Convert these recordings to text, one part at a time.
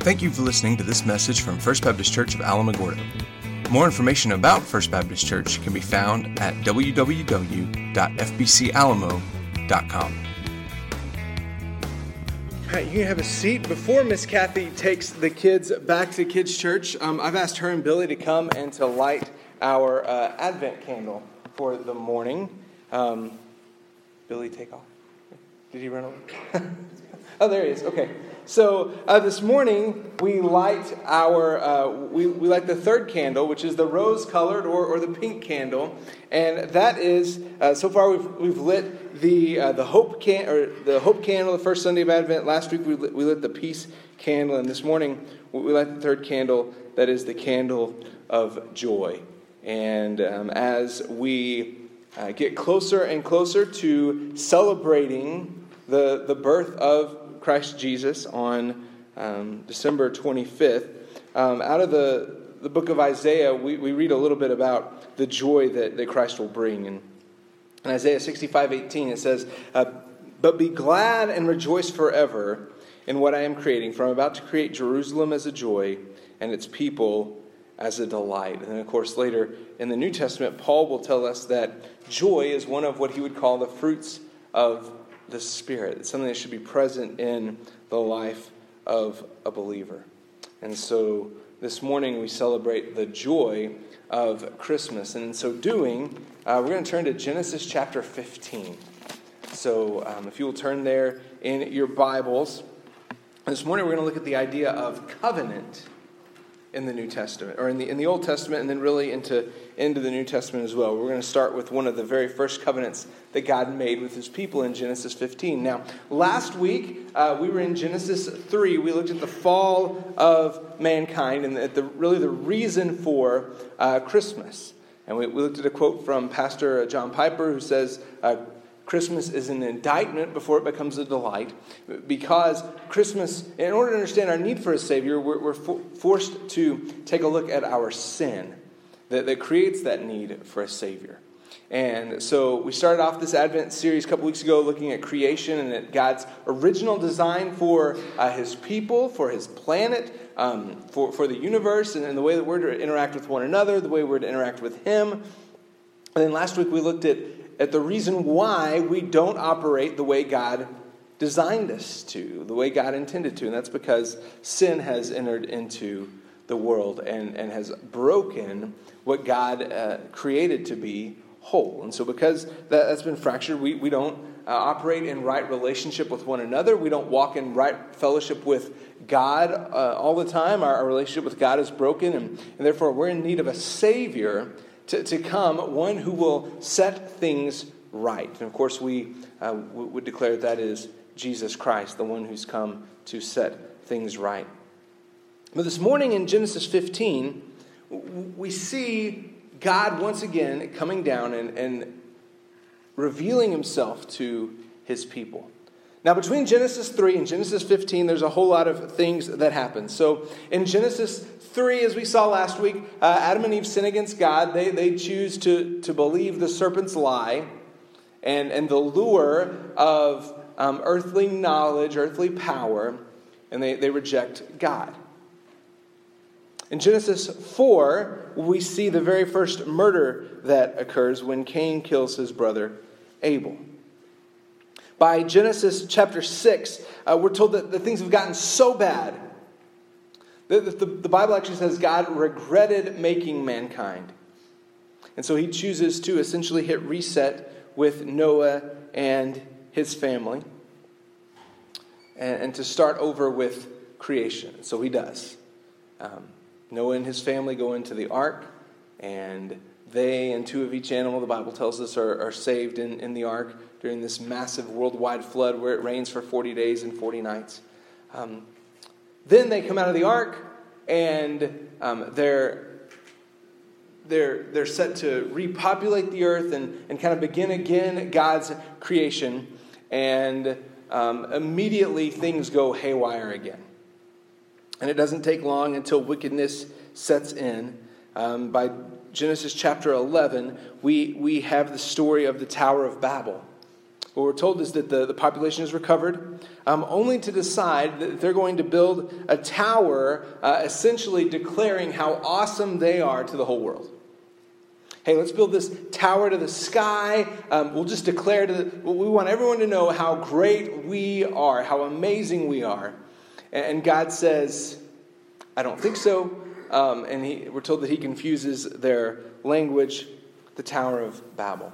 Thank you for listening to this message from First Baptist Church of Alamogordo. More information about First Baptist Church can be found at www.fbcalamo.com. All right, you can have a seat. Before Miss Kathy takes the kids back to Kids Church, um, I've asked her and Billy to come and to light our uh, Advent candle for the morning. Um, Billy, take off. Did he run over? oh, there he is. Okay. So uh, this morning we light our uh, we, we light the third candle, which is the rose colored or, or the pink candle, and that is uh, so far we've, we've lit the uh, the hope can or the hope candle the first Sunday of Advent. Last week we lit, we lit the peace candle, and this morning we light the third candle. That is the candle of joy. And um, as we uh, get closer and closer to celebrating the the birth of Christ Jesus on um, December 25th. Um, out of the, the book of Isaiah, we, we read a little bit about the joy that, that Christ will bring. And in Isaiah 65 18, it says, uh, But be glad and rejoice forever in what I am creating, for I'm about to create Jerusalem as a joy and its people as a delight. And then, of course, later in the New Testament, Paul will tell us that joy is one of what he would call the fruits of the Spirit. It's something that should be present in the life of a believer. And so this morning we celebrate the joy of Christmas. And in so doing, uh, we're going to turn to Genesis chapter 15. So um, if you will turn there in your Bibles, this morning we're going to look at the idea of covenant in the New Testament, or in the, in the Old Testament, and then really into, into the New Testament as well. We're going to start with one of the very first covenants that God made with his people in Genesis 15. Now, last week, uh, we were in Genesis 3. We looked at the fall of mankind and the, the really the reason for uh, Christmas. And we, we, looked at a quote from Pastor John Piper who says, uh, Christmas is an indictment before it becomes a delight. Because Christmas, in order to understand our need for a Savior, we're, we're for, forced to take a look at our sin that, that creates that need for a Savior. And so we started off this Advent series a couple weeks ago looking at creation and at God's original design for uh, His people, for His planet, um, for, for the universe, and, and the way that we're to interact with one another, the way we're to interact with Him. And then last week we looked at at the reason why we don't operate the way God designed us to, the way God intended to. And that's because sin has entered into the world and, and has broken what God uh, created to be whole. And so, because that, has been fractured, we, we don't uh, operate in right relationship with one another. We don't walk in right fellowship with God uh, all the time. Our, our, relationship with God is broken, and, and therefore we're in need of a Savior to, to come, one who will set things right. And of course, we uh, would declare that is Jesus Christ, the one who's come to set things right. But this morning in Genesis 15, we see God once again coming down and, and revealing himself to his people. Now, between Genesis 3 and Genesis 15, there's a whole lot of things that happen. So, in Genesis 3, as we saw last week, uh, Adam and Eve sin against God. They, they choose to, to believe the serpent's lie and, and the lure of um, earthly knowledge, earthly power, and they, they reject God. In Genesis 4, we see the very first murder that occurs when Cain kills his brother Abel. By Genesis chapter 6, uh, we're told that the things have gotten so bad. The, the, the Bible actually says God regretted making mankind. And so he chooses to essentially hit reset with Noah and his family and, and to start over with creation. So he does. Um, Noah and his family go into the ark, and they and two of each animal, the Bible tells us, are, are saved in, in the ark during this massive worldwide flood where it rains for 40 days and 40 nights. Um, then they come out of the ark and um, they're, they're, they're set to repopulate the earth and, and kind of begin again God's creation. And um, immediately things go haywire again. And it doesn't take long until wickedness sets in. Um, by Genesis chapter 11, we, we have the story of the Tower of Babel what we're told is that the, the population is recovered, um, only to decide that they're going to build a tower, uh, essentially declaring how awesome they are to the whole world. Hey, let's build this tower to the sky. Um, we'll just declare to the, we want everyone to know how great we are, how amazing we are. And God says, I don't think so. Um, and he, we're told that he confuses their language, the Tower of Babel.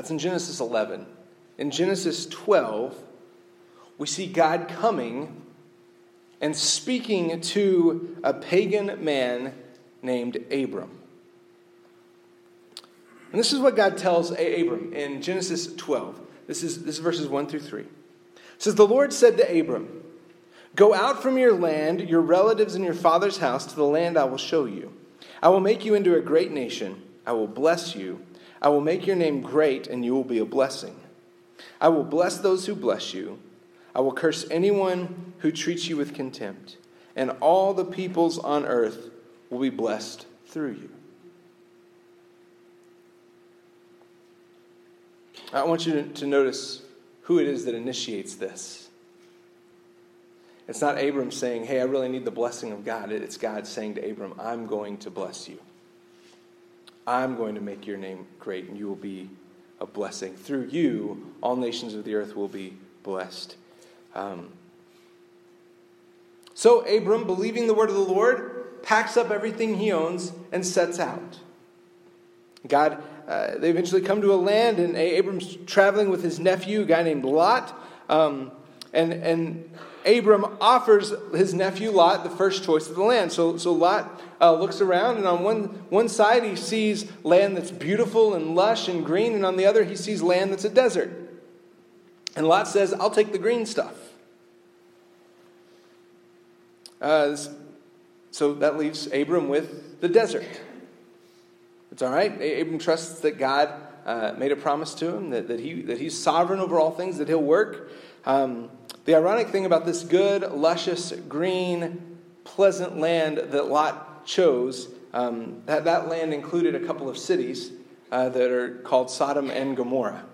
That's in Genesis 11. In Genesis 12, we see God coming and speaking to a pagan man named Abram. And this is what God tells Abram in Genesis 12. This is, this is verses 1 through 3. It says, The Lord said to Abram, Go out from your land, your relatives, and your father's house to the land I will show you. I will make you into a great nation. I will bless you. I will make your name great, and you will be a blessing. I will bless those who bless you. I will curse anyone who treats you with contempt, and all the peoples on earth will be blessed through you. I want you to notice who it is that initiates this. It's not Abram saying, Hey, I really need the blessing of God. It's God saying to Abram, I'm going to bless you. I'm going to make your name great, and you will be a blessing. Through you, all nations of the earth will be blessed. Um, so Abram, believing the word of the Lord, packs up everything he owns and sets out. God, uh, they eventually come to a land, and Abram's traveling with his nephew, a guy named Lot. Um, and, and Abram offers his nephew Lot the first choice of the land. So, so Lot uh, looks around, and on one, one side he sees land that's beautiful and lush and green, and on the other he sees land that's a desert. And Lot says, I'll take the green stuff. Uh, so that leaves Abram with the desert. It's all right. Abram trusts that God uh, made a promise to him, that, that, he, that he's sovereign over all things, that he'll work. Um, the ironic thing about this good, luscious, green, pleasant land that Lot chose, um, that, that land included a couple of cities uh, that are called Sodom and Gomorrah.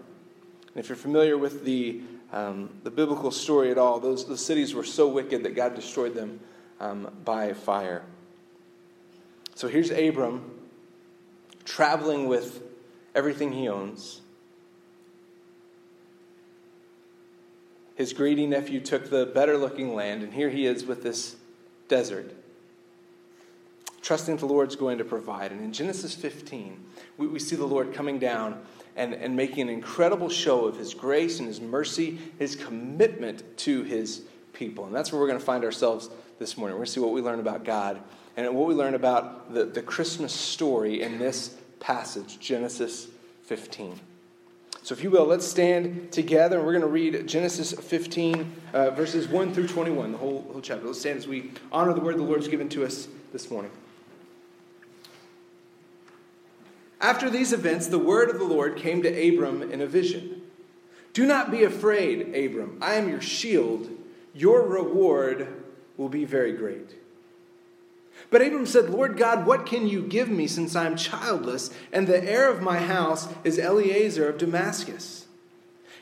And if you're familiar with the, um, the biblical story at all, those the cities were so wicked that God destroyed them um, by fire. So here's Abram traveling with everything he owns His greedy nephew took the better looking land, and here he is with this desert, trusting the Lord's going to provide. And in Genesis 15, we, we see the Lord coming down and, and making an incredible show of his grace and his mercy, his commitment to his people. And that's where we're going to find ourselves this morning. We're going to see what we learn about God and what we learn about the, the Christmas story in this passage, Genesis 15. So, if you will, let's stand together and we're going to read Genesis 15, uh, verses 1 through 21, the whole, whole chapter. Let's stand as we honor the word the Lord's given to us this morning. After these events, the word of the Lord came to Abram in a vision. Do not be afraid, Abram. I am your shield. Your reward will be very great. But Abram said, Lord God, what can you give me since I am childless, and the heir of my house is Eliezer of Damascus?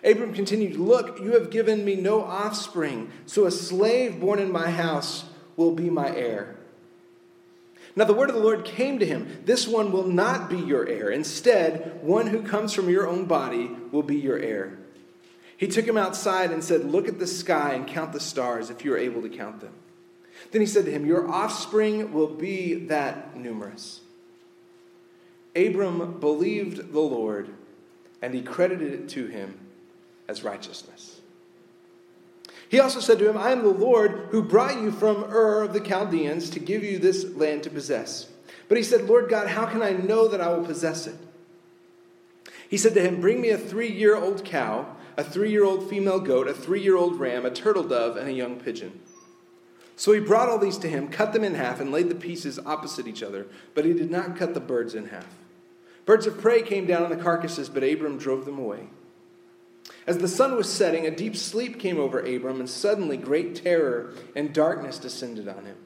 Abram continued, Look, you have given me no offspring, so a slave born in my house will be my heir. Now the word of the Lord came to him This one will not be your heir. Instead, one who comes from your own body will be your heir. He took him outside and said, Look at the sky and count the stars if you are able to count them. Then he said to him, Your offspring will be that numerous. Abram believed the Lord, and he credited it to him as righteousness. He also said to him, I am the Lord who brought you from Ur of the Chaldeans to give you this land to possess. But he said, Lord God, how can I know that I will possess it? He said to him, Bring me a three year old cow, a three year old female goat, a three year old ram, a turtle dove, and a young pigeon. So he brought all these to him, cut them in half, and laid the pieces opposite each other, but he did not cut the birds in half. Birds of prey came down on the carcasses, but Abram drove them away. As the sun was setting, a deep sleep came over Abram, and suddenly great terror and darkness descended on him.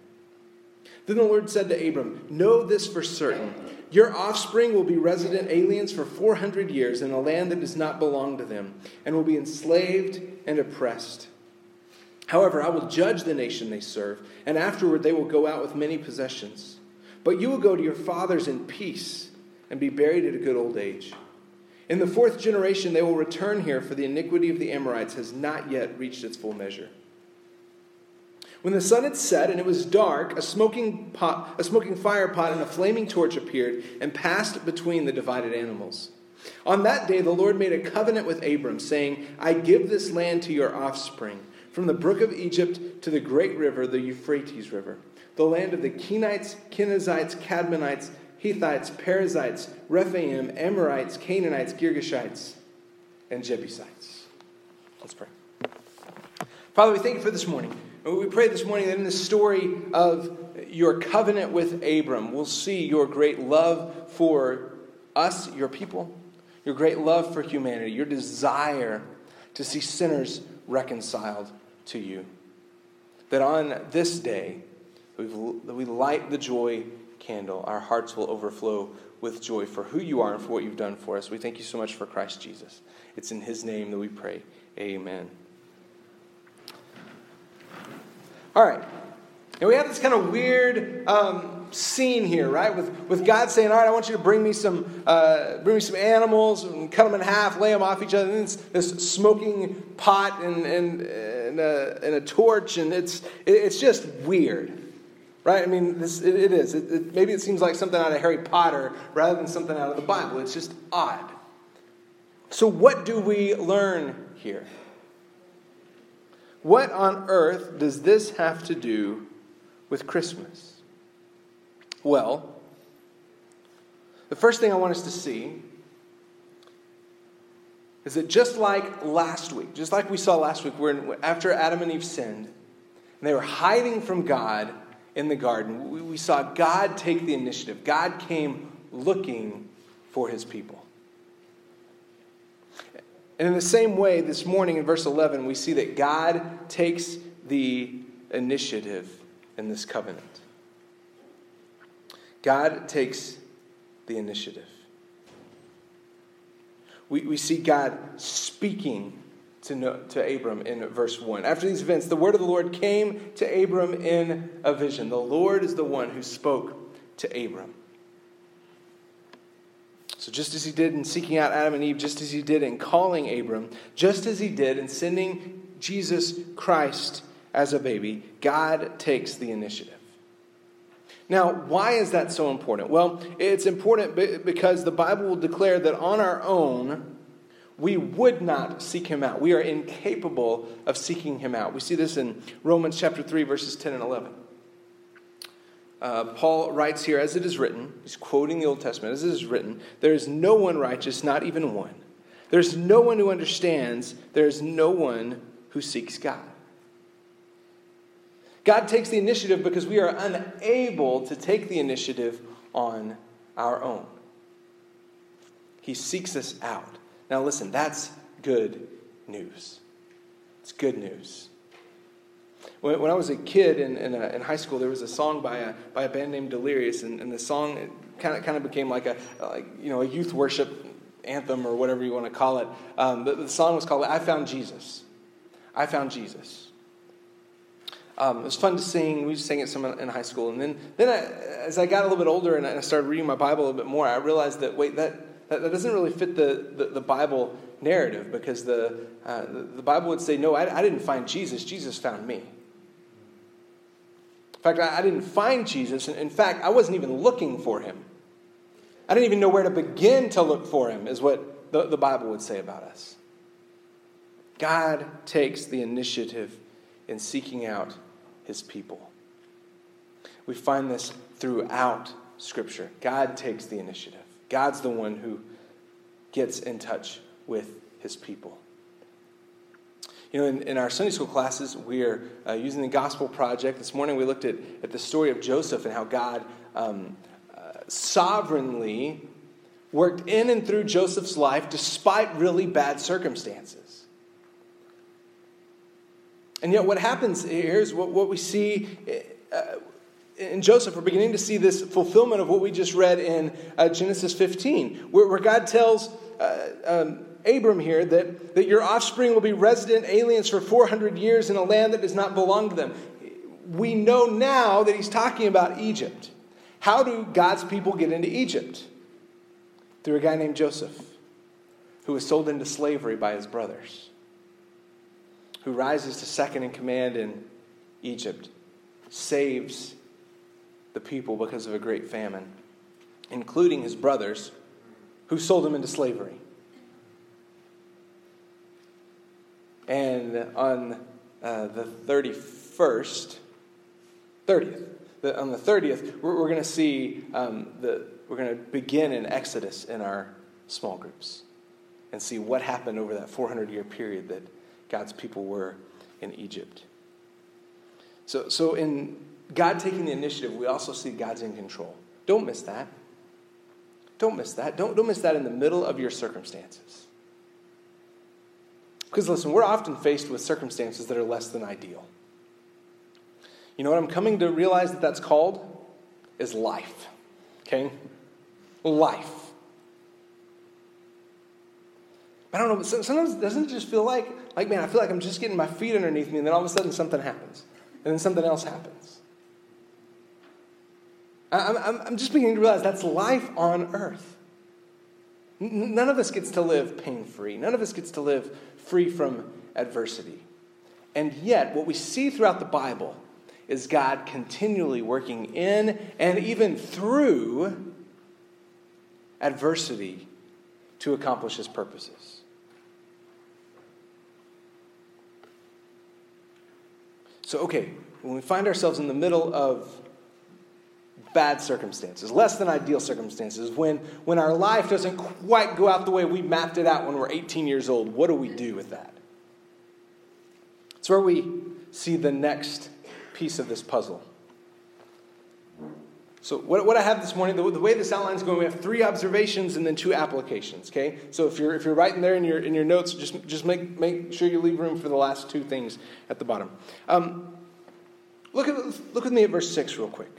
Then the Lord said to Abram, Know this for certain Your offspring will be resident aliens for 400 years in a land that does not belong to them, and will be enslaved and oppressed. However, I will judge the nation they serve, and afterward they will go out with many possessions. But you will go to your fathers in peace and be buried at a good old age. In the fourth generation they will return here, for the iniquity of the Amorites has not yet reached its full measure. When the sun had set and it was dark, a smoking, pot, a smoking fire pot and a flaming torch appeared and passed between the divided animals. On that day, the Lord made a covenant with Abram, saying, I give this land to your offspring, from the brook of Egypt to the great river, the Euphrates River, the land of the Kenites, Kenizzites, Cadmonites, Hittites, Perizzites, Rephaim, Amorites, Canaanites, Girgashites, and Jebusites. Let's pray. Father, we thank you for this morning. We pray this morning that in the story of your covenant with Abram, we'll see your great love for us, your people, your great love for humanity, your desire to see sinners reconciled to you. That on this day, that we light the joy candle, our hearts will overflow with joy for who you are and for what you've done for us. We thank you so much for Christ Jesus. It's in his name that we pray. Amen. All right. And we have this kind of weird um, scene here, right? With, with God saying, "All right, I want you to bring me some, uh, bring me some animals and cut them in half, lay them off each other." And this smoking pot and and, and, a, and a torch, and it's it's just weird, right? I mean, this it, it is. It, it, maybe it seems like something out of Harry Potter rather than something out of the Bible. It's just odd. So, what do we learn here? What on earth does this have to do with Christmas? Well, the first thing I want us to see is that just like last week, just like we saw last week, where after Adam and Eve sinned, and they were hiding from God in the garden, we, we saw God take the initiative. God came looking for his people. And in the same way, this morning in verse 11, we see that God takes the initiative in this covenant. God takes the initiative. We, we see God speaking to, to Abram in verse 1. After these events, the word of the Lord came to Abram in a vision. The Lord is the one who spoke to Abram. So, just as he did in seeking out Adam and Eve, just as he did in calling Abram, just as he did in sending Jesus Christ as a baby, God takes the initiative. Now, why is that so important? Well, it's important because the Bible will declare that on our own, we would not seek him out. We are incapable of seeking him out. We see this in Romans chapter 3, verses 10 and 11. Uh, Paul writes here, as it is written, he's quoting the Old Testament, as it is written, there is no one righteous, not even one. There's no one who understands, there's no one who seeks God. God takes the initiative because we are unable to take the initiative on our own. He seeks us out. Now, listen, that's good news. It's good news. When, when I was a kid in, in, a, in, high school, there was a song by a, by a band named Delirious, and, and the song kind of, became like a, like, you know, a youth worship anthem or whatever you want to call it. Um, the song was called I Found Jesus. I Found Jesus. Um, it was fun to sing. We sang it some in high school. And then, then I, as I got a little bit older and I started reading my Bible a little bit more, I realized that, wait, that, that, that doesn't really fit the, the, the Bible narrative because the, uh, the, the, Bible would say, no, I, I didn't find Jesus. Jesus found me. In fact, I, I didn't find Jesus. In fact, I wasn't even looking for him. I didn't even know where to begin to look for him, is what the, the Bible would say about us. God takes the initiative in seeking out his people. We find this throughout Scripture. God takes the initiative, God's the one who gets in touch with his people. You know, in, in our Sunday school classes, we are uh, using the Gospel Project. This morning we looked at, at the story of Joseph and how God um, uh, sovereignly worked in and through Joseph's life despite really bad circumstances. And yet, what happens here is what, what we see uh, in Joseph, we're beginning to see this fulfillment of what we just read in uh, Genesis 15, where, where God tells uh, um, Abram here that, that your offspring will be resident aliens for 400 years in a land that does not belong to them. We know now that he's talking about Egypt. How do God's people get into Egypt? Through a guy named Joseph, who was sold into slavery by his brothers, who rises to second in command in Egypt, saves the people because of a great famine, including his brothers, who sold him into slavery. And on uh, the 31st, 30th, the, on the 30th, we're, we're going to see um, the, we're going to begin in Exodus in our small groups and see what happened over that 400 year period that God's people were in Egypt. So, so in God taking the initiative, we also see God's in control. Don't miss that. Don't miss that. Don't, don't miss that in the middle of your circumstances. Because listen, we're often faced with circumstances that are less than ideal. You know what I'm coming to realize that that's called? Is life. Okay? Life. I don't know, sometimes it doesn't it just feel like, like, man, I feel like I'm just getting my feet underneath me, and then all of a sudden something happens. And then something else happens. I'm, I'm, I'm just beginning to realize that's life on earth. None of us gets to live pain free. None of us gets to live free from adversity. And yet, what we see throughout the Bible is God continually working in and even through adversity to accomplish his purposes. So, okay, when we find ourselves in the middle of bad circumstances, less than ideal circumstances, when, when our life doesn't quite go out the way we mapped it out when we're 18 years old, what do we do with that? It's where we see the next piece of this puzzle. So, what, what I have this morning, the, the way this outline is going, we have three observations and then two applications, okay? So, if you're, if you're writing there in your, in your notes, just, just make, make sure you leave room for the last two things at the bottom. Um, look, at, look with me at verse 6 real quick.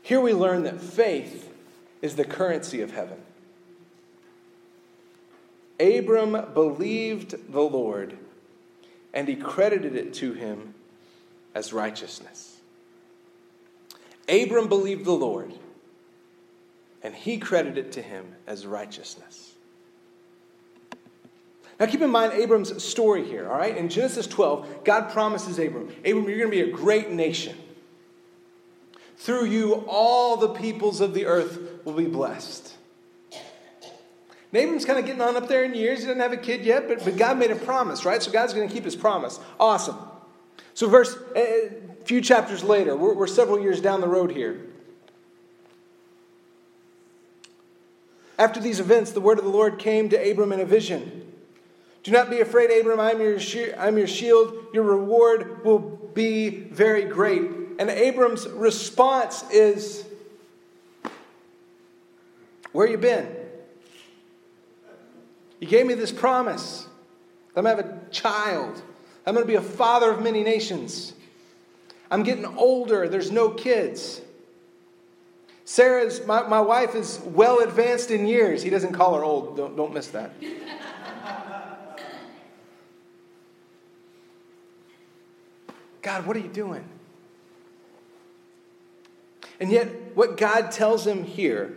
Here we learn that faith is the currency of heaven. Abram believed the Lord, and he credited it to him as righteousness. Abram believed the Lord, and he credited it to him as righteousness. Now, keep in mind Abram's story here, all right? In Genesis 12, God promises Abram, Abram, you're going to be a great nation. Through you, all the peoples of the earth will be blessed. Abram's kind of getting on up there in years. He doesn't have a kid yet, but, but God made a promise, right? So God's going to keep his promise. Awesome. So, verse, a few chapters later, we're, we're several years down the road here. After these events, the word of the Lord came to Abram in a vision. Do not be afraid, Abram. I'm your, I'm your shield. Your reward will be very great. And Abram's response is, Where you been? You gave me this promise. Going to have a child. I'm going to be a father of many nations. I'm getting older. There's no kids. Sarah's, my, my wife is well advanced in years. He doesn't call her old. Don't, don't miss that. God, what are you doing? And yet, what God tells him here,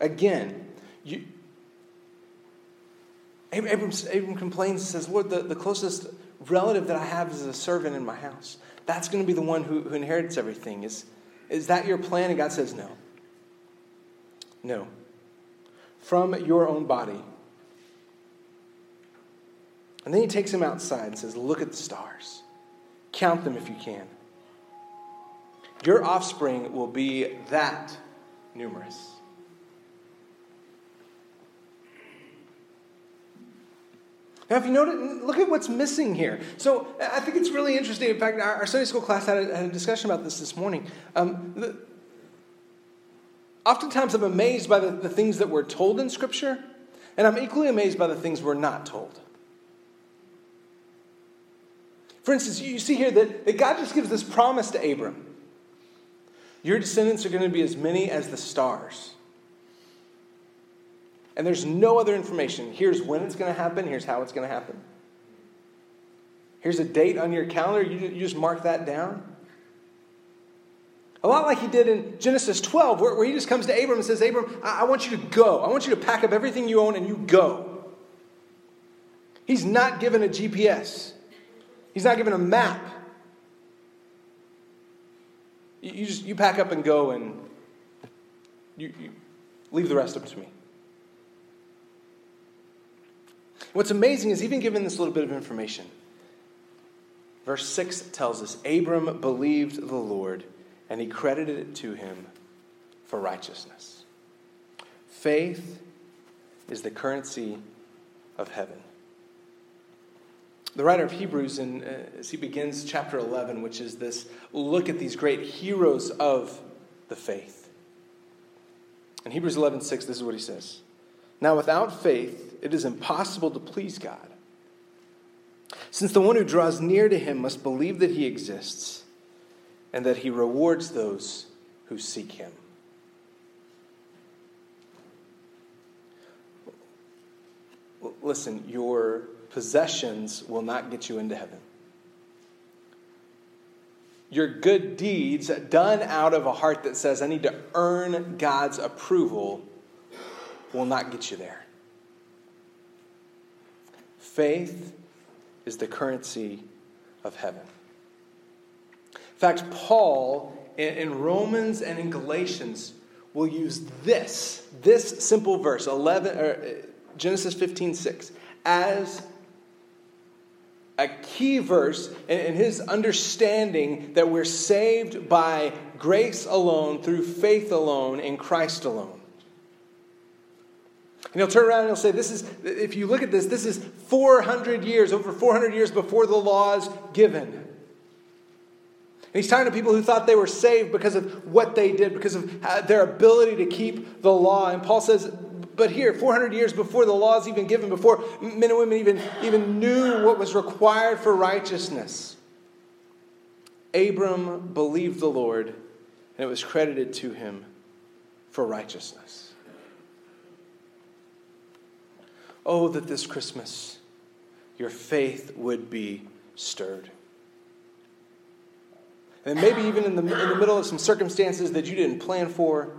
again, you, Abram, Abram complains and says, Lord, the, the closest relative that I have is a servant in my house. That's going to be the one who, who inherits everything. Is, is that your plan? And God says, No. No. From your own body. And then he takes him outside and says, Look at the stars. Count them if you can. Your offspring will be that numerous. Now, if you notice, look at what's missing here. So, I think it's really interesting. In fact, our, Sunday school class had a, had a discussion about this this morning. Um, the, oftentimes, I'm amazed by the, the things that we're told in Scripture, and I'm equally amazed by the things we're not told. For instance, you see here that, that God just gives this promise to Abram. Your descendants are going to be as many as the stars. And there's no other information. Here's when it's going to happen, here's how it's going to happen. Here's a date on your calendar, you, you just mark that down. A lot like he did in Genesis 12, where, where he just comes to Abram and says, Abram, I, I want you to go. I want you to pack up everything you own and you go. He's not given a GPS, he's not given a map. You, you just you pack up and go and you, you leave the rest up to me. What's amazing is even given this little bit of information, verse 6 tells us Abram believed the Lord and he credited it to him for righteousness. Faith is the currency of heaven. The writer of Hebrews, in, uh, as he begins chapter 11, which is this look at these great heroes of the faith. In Hebrews 11 6, this is what he says Now, without faith, it is impossible to please God. Since the one who draws near to him must believe that he exists and that he rewards those who seek him. Listen, your possessions will not get you into heaven. Your good deeds done out of a heart that says, I need to earn God's approval, will not get you there. Faith is the currency of heaven In fact, Paul in, Romans and in Galatians will use this, this simple verse, 11, or uh, Genesis 15 6, as a key verse in his understanding that we're saved by grace alone, through faith alone, in Christ alone. And he'll turn around and he'll say, This is, if you look at this, this is 400 years, over 400 years before the law is given. And he's talking to people who thought they were saved because of what they did, because of uh, their ability to keep the law. And Paul says, but here, 400 years before the law is even given, before men and women even, even knew what was required for righteousness, Abram believed the Lord, and it was credited to him for righteousness. Oh, that this Christmas your faith would be stirred. And maybe even in the, in the middle of some circumstances that you didn't plan for,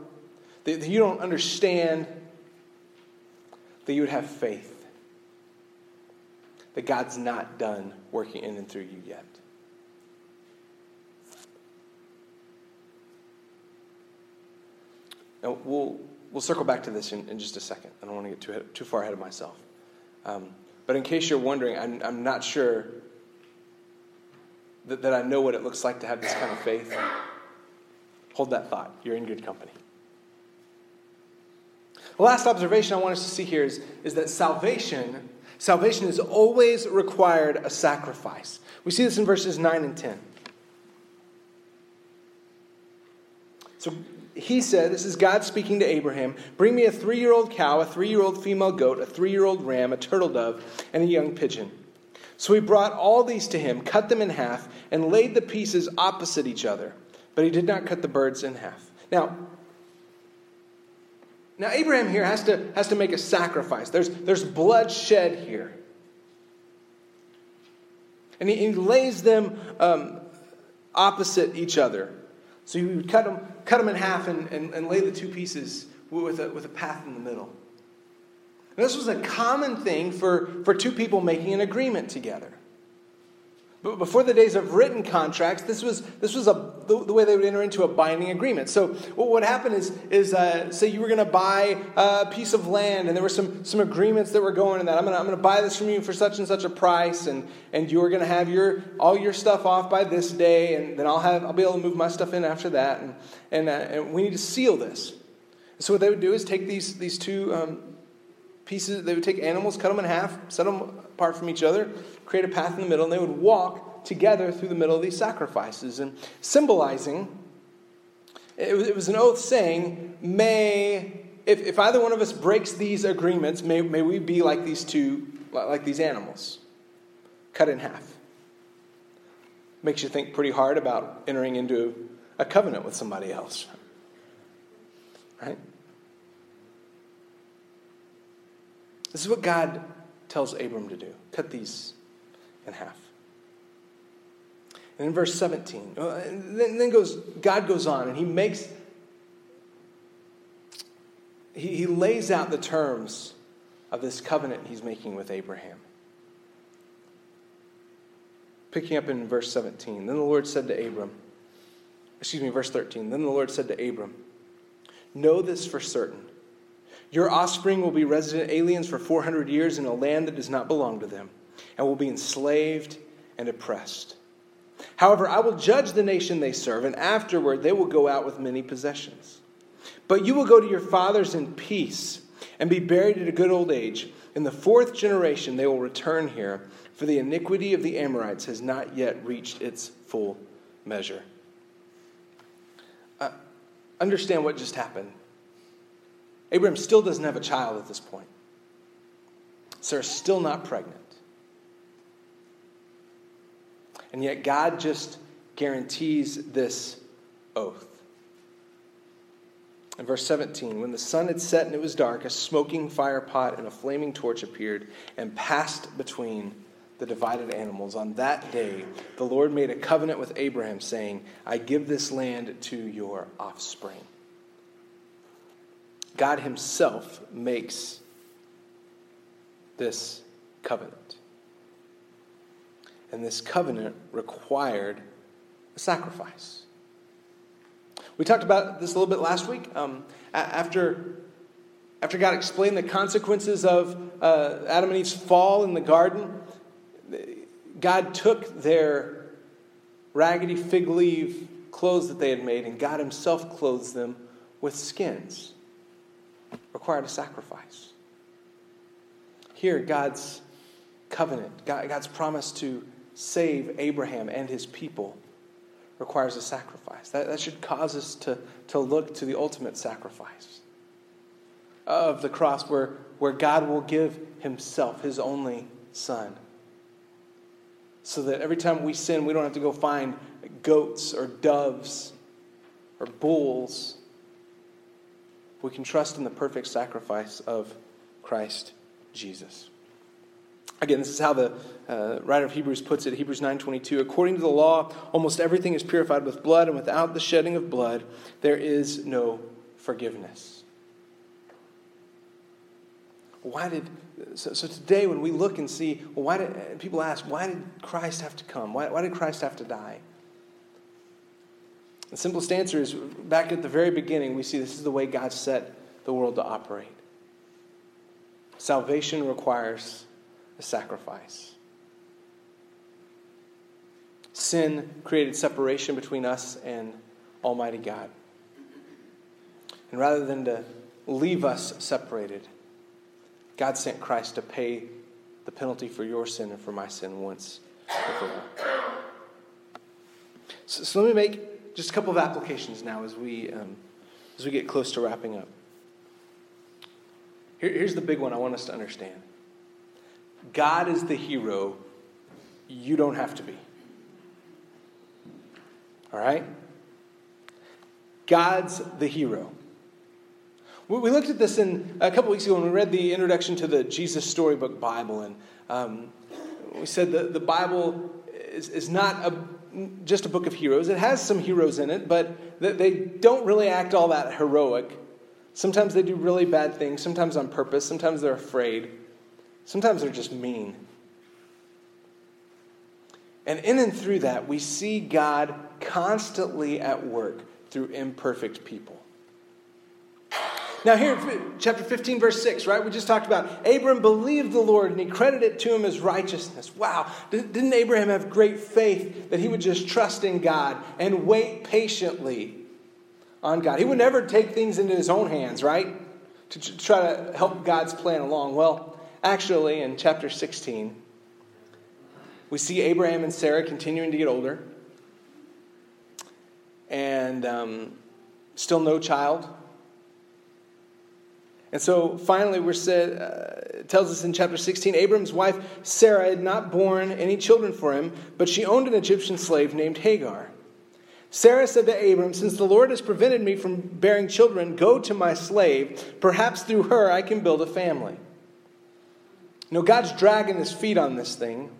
that, that you don't understand, that you would have faith that God's not done working in and through you yet. Now, we'll, we'll circle back to this in, in just a second. I don't want to get too, too far ahead of myself. Um, but in case you're wondering, I'm, I'm not sure that, that I know what it looks like to have this kind of faith, hold that thought. You're in good company. The last observation I want us to see here is, is that salvation, salvation has always required a sacrifice. We see this in verses 9 and 10. So he said, This is God speaking to Abraham Bring me a three year old cow, a three year old female goat, a three year old ram, a turtle dove, and a young pigeon. So he brought all these to him, cut them in half, and laid the pieces opposite each other. But he did not cut the birds in half. Now, now Abraham here has to, has to make a sacrifice. There's, there's blood shed here. And he, he lays them um, opposite each other. So he would cut them, cut them in half and, and, and lay the two pieces with a, with a path in the middle. And this was a common thing for, for two people making an agreement together. But before the days of written contracts, this was, this was a, the, the way they would enter into a binding agreement. So what would happen is, is uh, say you were going to buy a piece of land, and there were some, some agreements that were going in that. I'm going to I'm to buy this from you for such and such a price, and, and you are going to have your, all your stuff off by this day, and then I'll, have, I'll be able to move my stuff in after that. And, and, uh, and we need to seal this. So what they would do is take these, these two um, pieces, they would take animals, cut them in half, set them apart from each other, create a path in the middle, and they would walk together through the middle of these sacrifices. And symbolizing, it was, an oath saying, May, if, if either one of us breaks these agreements, may, may we be like these two, like these animals, cut in half. Makes you think pretty hard about entering into a covenant with somebody else. Right? This is what God tells Abram to do cut these in half. And in verse 17, uh, then, goes, God goes on and he makes, he, he lays out the terms of this covenant he's making with Abraham. Picking up in verse 17, then the Lord said to Abram, excuse me, verse 13, then the Lord said to Abram, Know this for certain. Your offspring will be resident aliens for 400 years in a land that does not belong to them, and will be enslaved and oppressed. However, I will judge the nation they serve, and afterward they will go out with many possessions. But you will go to your fathers in peace and be buried at a good old age. In the fourth generation they will return here, for the iniquity of the Amorites has not yet reached its full measure. Uh, understand what just happened. Abraham still doesn't have a child at this point. Sarah's still not pregnant. And yet, God just guarantees this oath. In verse 17, when the sun had set and it was dark, a smoking fire pot and a flaming torch appeared and passed between the divided animals. On that day, the Lord made a covenant with Abraham, saying, I give this land to your offspring. God Himself makes this covenant. And this covenant required a sacrifice. We talked about this a little bit last week. Um, after, after God explained the consequences of uh, Adam and Eve's fall in the garden, God took their raggedy fig leaf clothes that they had made, and God Himself clothes them with skins required a sacrifice. Here, God's covenant, God's promise to save Abraham and his people requires a sacrifice. That, that should cause us to, to look to the ultimate sacrifice of the cross, where, where God will give himself, his only son. So that every time we sin, we don't have to go find goats or doves or bulls we can trust in the perfect sacrifice of Christ Jesus. Again, this is how the uh, writer of Hebrews puts it, Hebrews 9:22. According to the law, almost everything is purified with blood, and without the shedding of blood, there is no forgiveness. Why did so, so today when we look and see, well, why did people ask, why did Christ have to come? Why, why did Christ have to die? The simplest answer is back at the very beginning, we see this is the way God set the world to operate. Salvation requires a sacrifice. Sin created separation between us and Almighty God. And rather than to leave us separated, God sent Christ to pay the penalty for your sin and for my sin once and for all. So, so let me make just a couple of applications now as we, um, as we get close to wrapping up. Here, here's the big one I want us to understand God is the hero, you don't have to be. All right? God's the hero. We looked at this in a couple weeks ago when we read the introduction to the Jesus Storybook Bible, and um, we said that the Bible is, is not a just a book of heroes. It has some heroes in it, but they don't really act all that heroic. Sometimes they do really bad things, sometimes on purpose, sometimes they're afraid, sometimes they're just mean. And in and through that, we see God constantly at work through imperfect people. Now, here, in chapter 15, verse 6, right? We just talked about Abram believed the Lord and he credited it to him as righteousness. Wow. Didn't Abraham have great faith that he would just trust in God and wait patiently on God? He would never take things into his own hands, right? To try to help God's plan along. Well, actually, in chapter 16, we see Abraham and Sarah continuing to get older and um, still no child. And so finally, we're said, uh, it tells us in chapter 16 Abram's wife Sarah had not borne any children for him, but she owned an Egyptian slave named Hagar. Sarah said to Abram, Since the Lord has prevented me from bearing children, go to my slave. Perhaps through her I can build a family. You know, God's dragging his feet on this thing.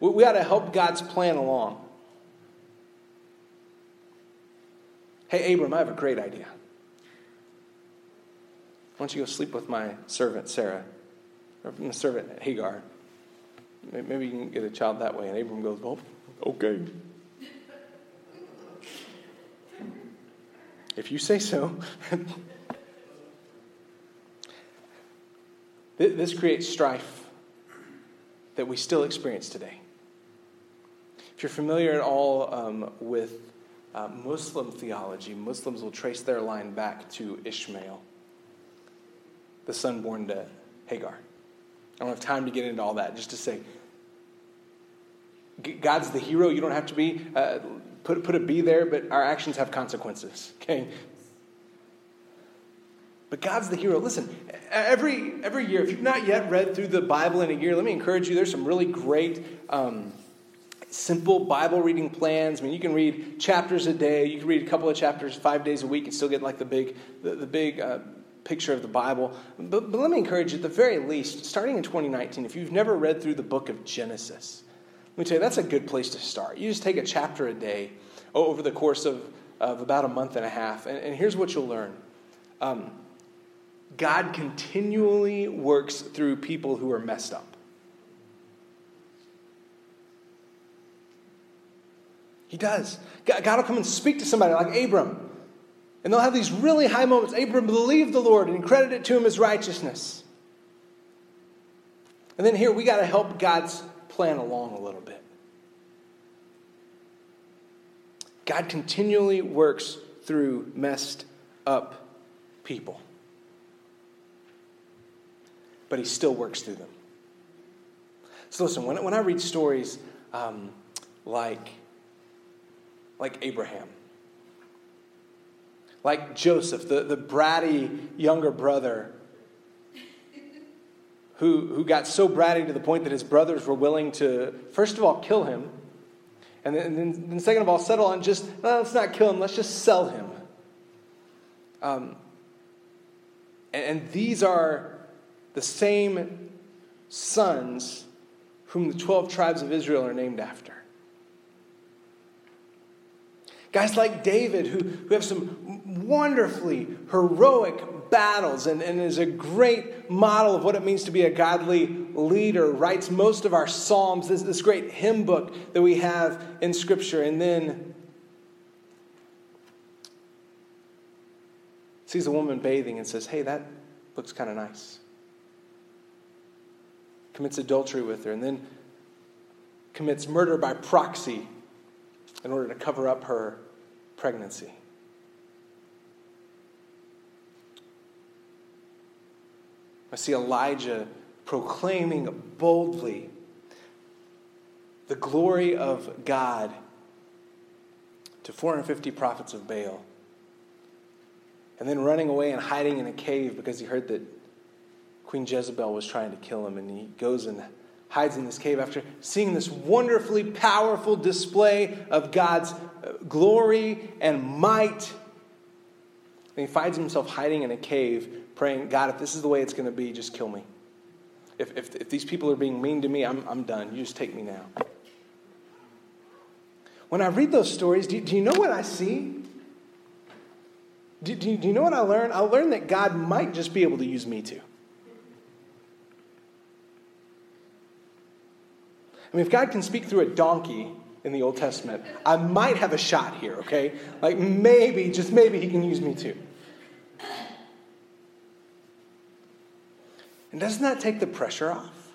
We, we ought to help God's plan along. Hey, Abram, I have a great idea. Why don't you go sleep with my servant Sarah, or my servant Hagar? Maybe you can get a child that way. And Abram goes, Well, okay. if you say so. this creates strife that we still experience today. If you're familiar at all um, with uh, Muslim theology, Muslims will trace their line back to Ishmael, the son born to Hagar. I don't have time to get into all that, just to say God's the hero. You don't have to be. Uh, put, put a B there, but our actions have consequences. Okay? But God's the hero. Listen, every, every year, if you've not yet read through the Bible in a year, let me encourage you. There's some really great, um, simple Bible reading plans. I mean, you can read chapters a day. You can read a couple of chapters five days a week and still get like the big, the, the big uh, picture of the Bible. But, but let me encourage you, at the very least, starting in 2019, if you've never read through the book of Genesis, let me tell you, that's a good place to start. You just take a chapter a day over the course of, of about a month and a half, and, and here's what you'll learn. Um, God continually works through people who are messed up. He does. God will come and speak to somebody like Abram. And they'll have these really high moments. Abram believed the Lord and credited to him as righteousness. And then here we got to help God's plan along a little bit. God continually works through messed up people but he still works through them. So listen, when, when I read stories um, like, like Abraham, like Joseph, the, the bratty younger brother who, who got so bratty to the point that his brothers were willing to, first of all, kill him, and then, and then, second of all, settle on just, let's not kill him, let's just sell him. Um, and, and these are the same sons whom the 12 tribes of Israel are named after. Guys like David, who, who have some wonderfully heroic battles and, and is a great model of what it means to be a godly leader, writes most of our Psalms, this, this great hymn book that we have in Scripture, and then sees a woman bathing and says, Hey, that looks kind of nice commits adultery with her, and then commits murder by proxy in order to cover up her pregnancy. I see Elijah proclaiming boldly the glory of God to 450 prophets of Baal, and then running away and hiding in a cave because he heard that Queen Jezebel was trying to kill him, and he goes and hides in this cave after seeing this wonderfully powerful display of God's uh, glory and might. And he finds himself hiding in a cave, praying, God, if this is the way it's going to be, just kill me. If, if, if these people are being mean to me, I'm, I'm done. You just take me now. When I read those stories, do, do you know what I see? Do, do, do you know what I learn? I learn that God might just be able to use me too. I mean, if God can speak through a donkey in the Old Testament, I might have a shot here, okay? Like maybe, just maybe, he can use me too. And doesn't that take the pressure off?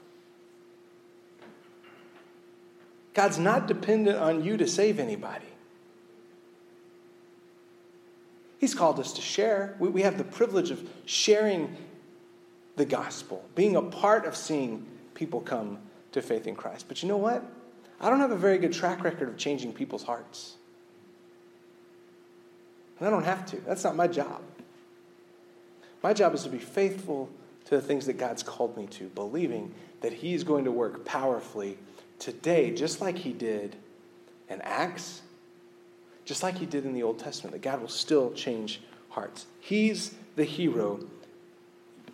God's not dependent on you to save anybody. He's called us to share. We, we have the privilege of sharing the gospel, being a part of seeing people come to faith in Christ. But you know what? I don't have a very good track record of changing people's hearts. And I don't have to. That's not my job. My job is to be faithful to the things that God's called me to, believing that He's going to work powerfully today, just like He did in Acts, just like he did in the Old Testament, that God will still change hearts. He's the hero.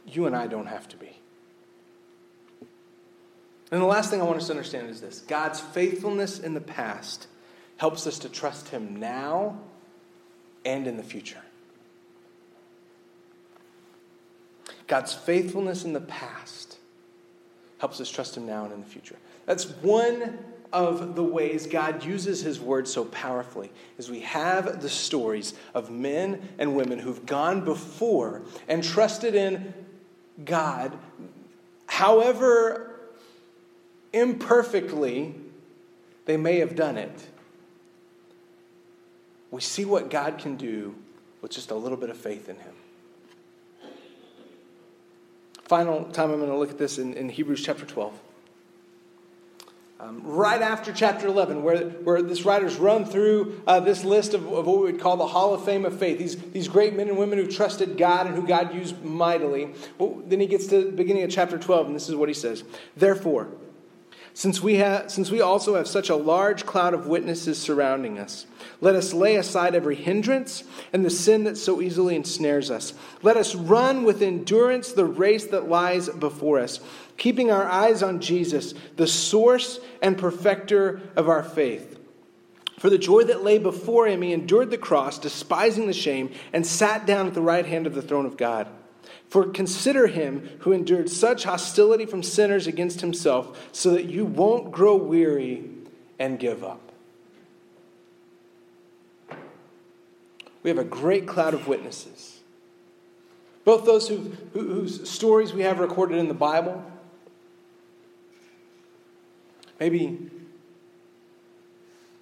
You and I don't have to be. And the last thing I want us to understand is this God's faithfulness in the past helps us to trust Him now and in the future. God's faithfulness in the past helps us trust Him now and in the future. That's one of the ways God uses His word so powerfully is we have the stories of men and women who've gone before and trusted in God, however imperfectly they may have done it. We see what God can do with just a little bit of faith in Him. Final time I'm going to look at this in, in Hebrews chapter 12. Um, right after chapter 11, where, where this writer's run through uh, this list of, of, what we would call the Hall of Fame of faith, these, these great men and women who trusted God and who God used mightily. Well, then he gets to the beginning of chapter 12, and this is what he says Therefore, since we, have, since we also have such a large cloud of witnesses surrounding us, let us lay aside every hindrance and the sin that so easily ensnares us. Let us run with endurance the race that lies before us, keeping our eyes on Jesus, the source and perfecter of our faith. For the joy that lay before him, he endured the cross, despising the shame, and sat down at the right hand of the throne of God. For consider him who endured such hostility from sinners against himself, so that you won't grow weary and give up. We have a great cloud of witnesses. Both those who, whose stories we have recorded in the Bible. Maybe,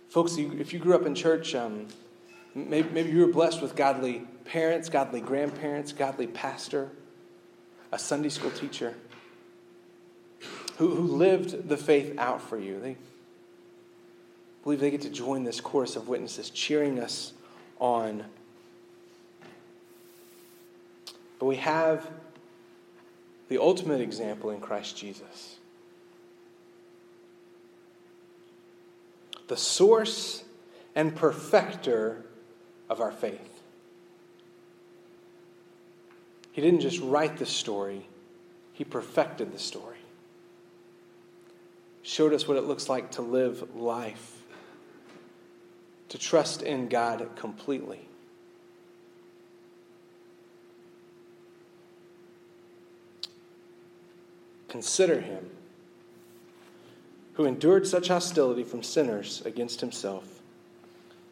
folks, if you grew up in church, um, maybe, maybe you were blessed with godly parents, godly grandparents, godly pastor, a Sunday school teacher who, who lived the faith out for you. They believe they get to join this chorus of witnesses cheering us on. But we have the ultimate example in Christ Jesus. The source and perfecter of our faith. He didn't just write the story, he perfected the story. Showed us what it looks like to live life, to trust in God completely. Consider him who endured such hostility from sinners against himself,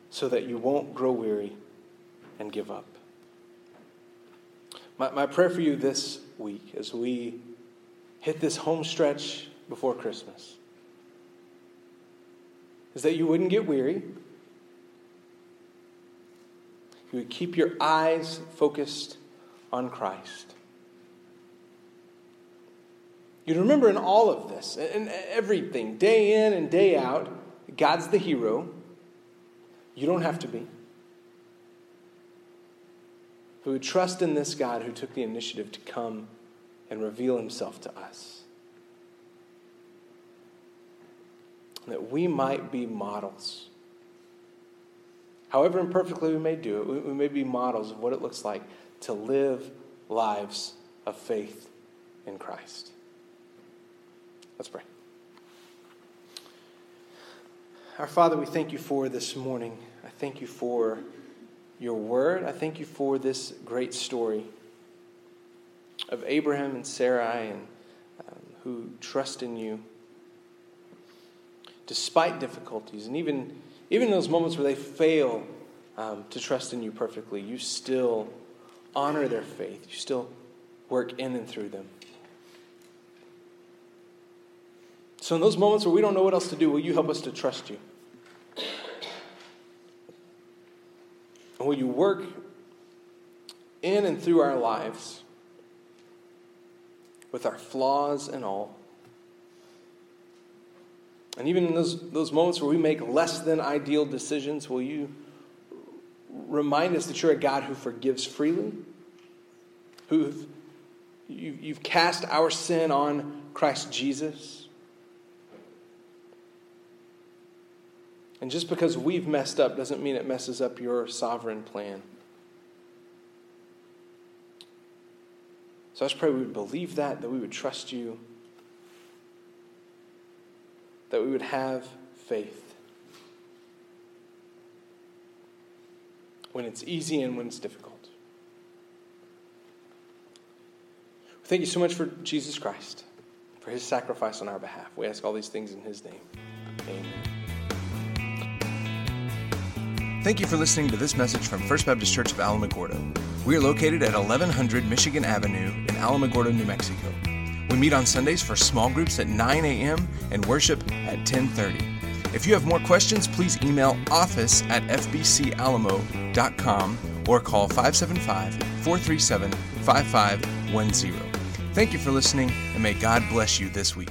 so that you won't grow weary and give up. My, my prayer for you this week as we hit this home stretch before Christmas is that you wouldn't get weary. You would keep your eyes focused on Christ. You'd remember in all of this, in everything, day in and day out, God's the hero. You don't have to be who would trust in this God who took the initiative to come and reveal himself to us. That we might be models. However imperfectly we may do it, we may be models of what it looks like to live lives of faith in Christ. Let's pray. Our Father, we thank you for this morning. I thank you for your word. I thank you for this great story of Abraham and Sarai and um, who trust in you despite difficulties and even even those moments where they fail um, to trust in you perfectly, you still honor their faith. You still work in and through them. So, in those moments where we don't know what else to do, will you help us to trust you? And will you work in and through our lives with our flaws and all? And even in those, those moments where we make less than ideal decisions, will you remind us that you're a God who forgives freely? Who you, you've cast our sin on Christ Jesus? And just because we've messed up doesn't mean it messes up your sovereign plan. So I just pray we would believe that, that we would trust you, that we would have faith. When it's easy and when it's difficult. Thank you so much for Jesus Christ, for his sacrifice on our behalf. We ask all these things in his name. Amen. Thank you for listening to this message from First Baptist Church of Alamogordo. We are located at 1100 Michigan Avenue in Alamogordo, New Mexico. We meet on Sundays for small groups at 9 a.m. and worship at 10:30. If you have more questions, please email office at fbcalamo.com or call 575 437 5510. Thank you for listening, and may God bless you this week.